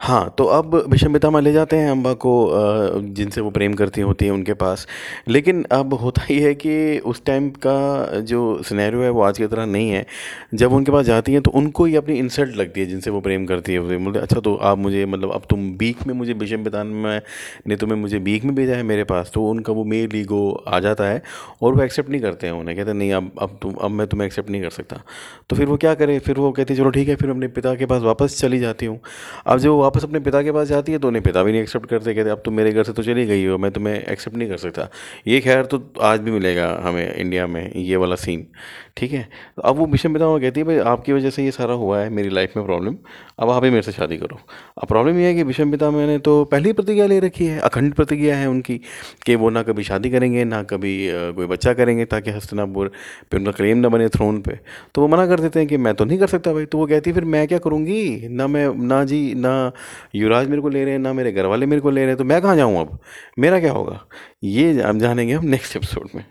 हाँ तो अब विषम ले जाते हैं अम्बा को जिनसे वो प्रेम करती होती हैं उनके पास। लेकिन अब होता ही है कि उस टाइम का जो सिनेरियो है वो आज की तरह नहीं है। जब उनके पास जाती हैं तो उनको ही अपनी इंसल्ट लगती है जिनसे वो प्रेम करती है। बोलते अच्छा तो आप मुझे मतलब अब तुम बीक में मुझे विषम में ने तुम्हें मुझे बीक में भेजा है मेरे पास। तो उनका वो मेल ईगो आ जाता है और वो एक्सेप्ट नहीं करते हैं उन्हें। कहते नहीं, अब अब तुम, अब मैं तुम्हें एक्सेप्ट नहीं कर सकता। तो फिर वो क्या करे? फिर वो कहती चलो ठीक है, फिर अपने पिता के पास वापस चली जाती हूँ। अब जब वो वापस अपने पिता के पास जाती है तो उन्हें पिता भी नहीं एक्सेप्ट करते, कहते, अब तुम मेरे घर से तो चली गई हो, मैं तुम्हें एक्सेप्ट नहीं कर सकता। ये खैर तो आज भी मिलेगा हमें इंडिया में, ये वाला सीन ठीक है? तो अब वो विषम पिता कहती है, भाई, आपकी वजह से ये सारा हुआ है, मेरी लाइफ में प्रॉब्लम अब आप ही मेरे से शादी करो। अब प्रॉब्लम ये है कि विषम पिता मैंने तो पहली प्रतिज्ञा ले रखी है, अखंड प्रतिज्ञा है उनकी, कि वो ना कभी शादी करेंगे, ना कभी कोई बच्चा करेंगे, ताकि हस्तिनापुर पे उनका क्लेम ना बने थ्रोन पे। तो वो मना कर देते हैं कि मैं तो नहीं कर सकता भाई। तो वो कहती है, फिर मैं क्या करूँगी? ना मैं, ना जी, ना युवराज मेरे को ले रहे हैं, ना मेरे घर वाले मेरे को ले रहे हैं तो मैं कहाँ जाऊँ अब? मेरा क्या होगा? ये हम जानेंगे हम नेक्स्ट एपिसोड में।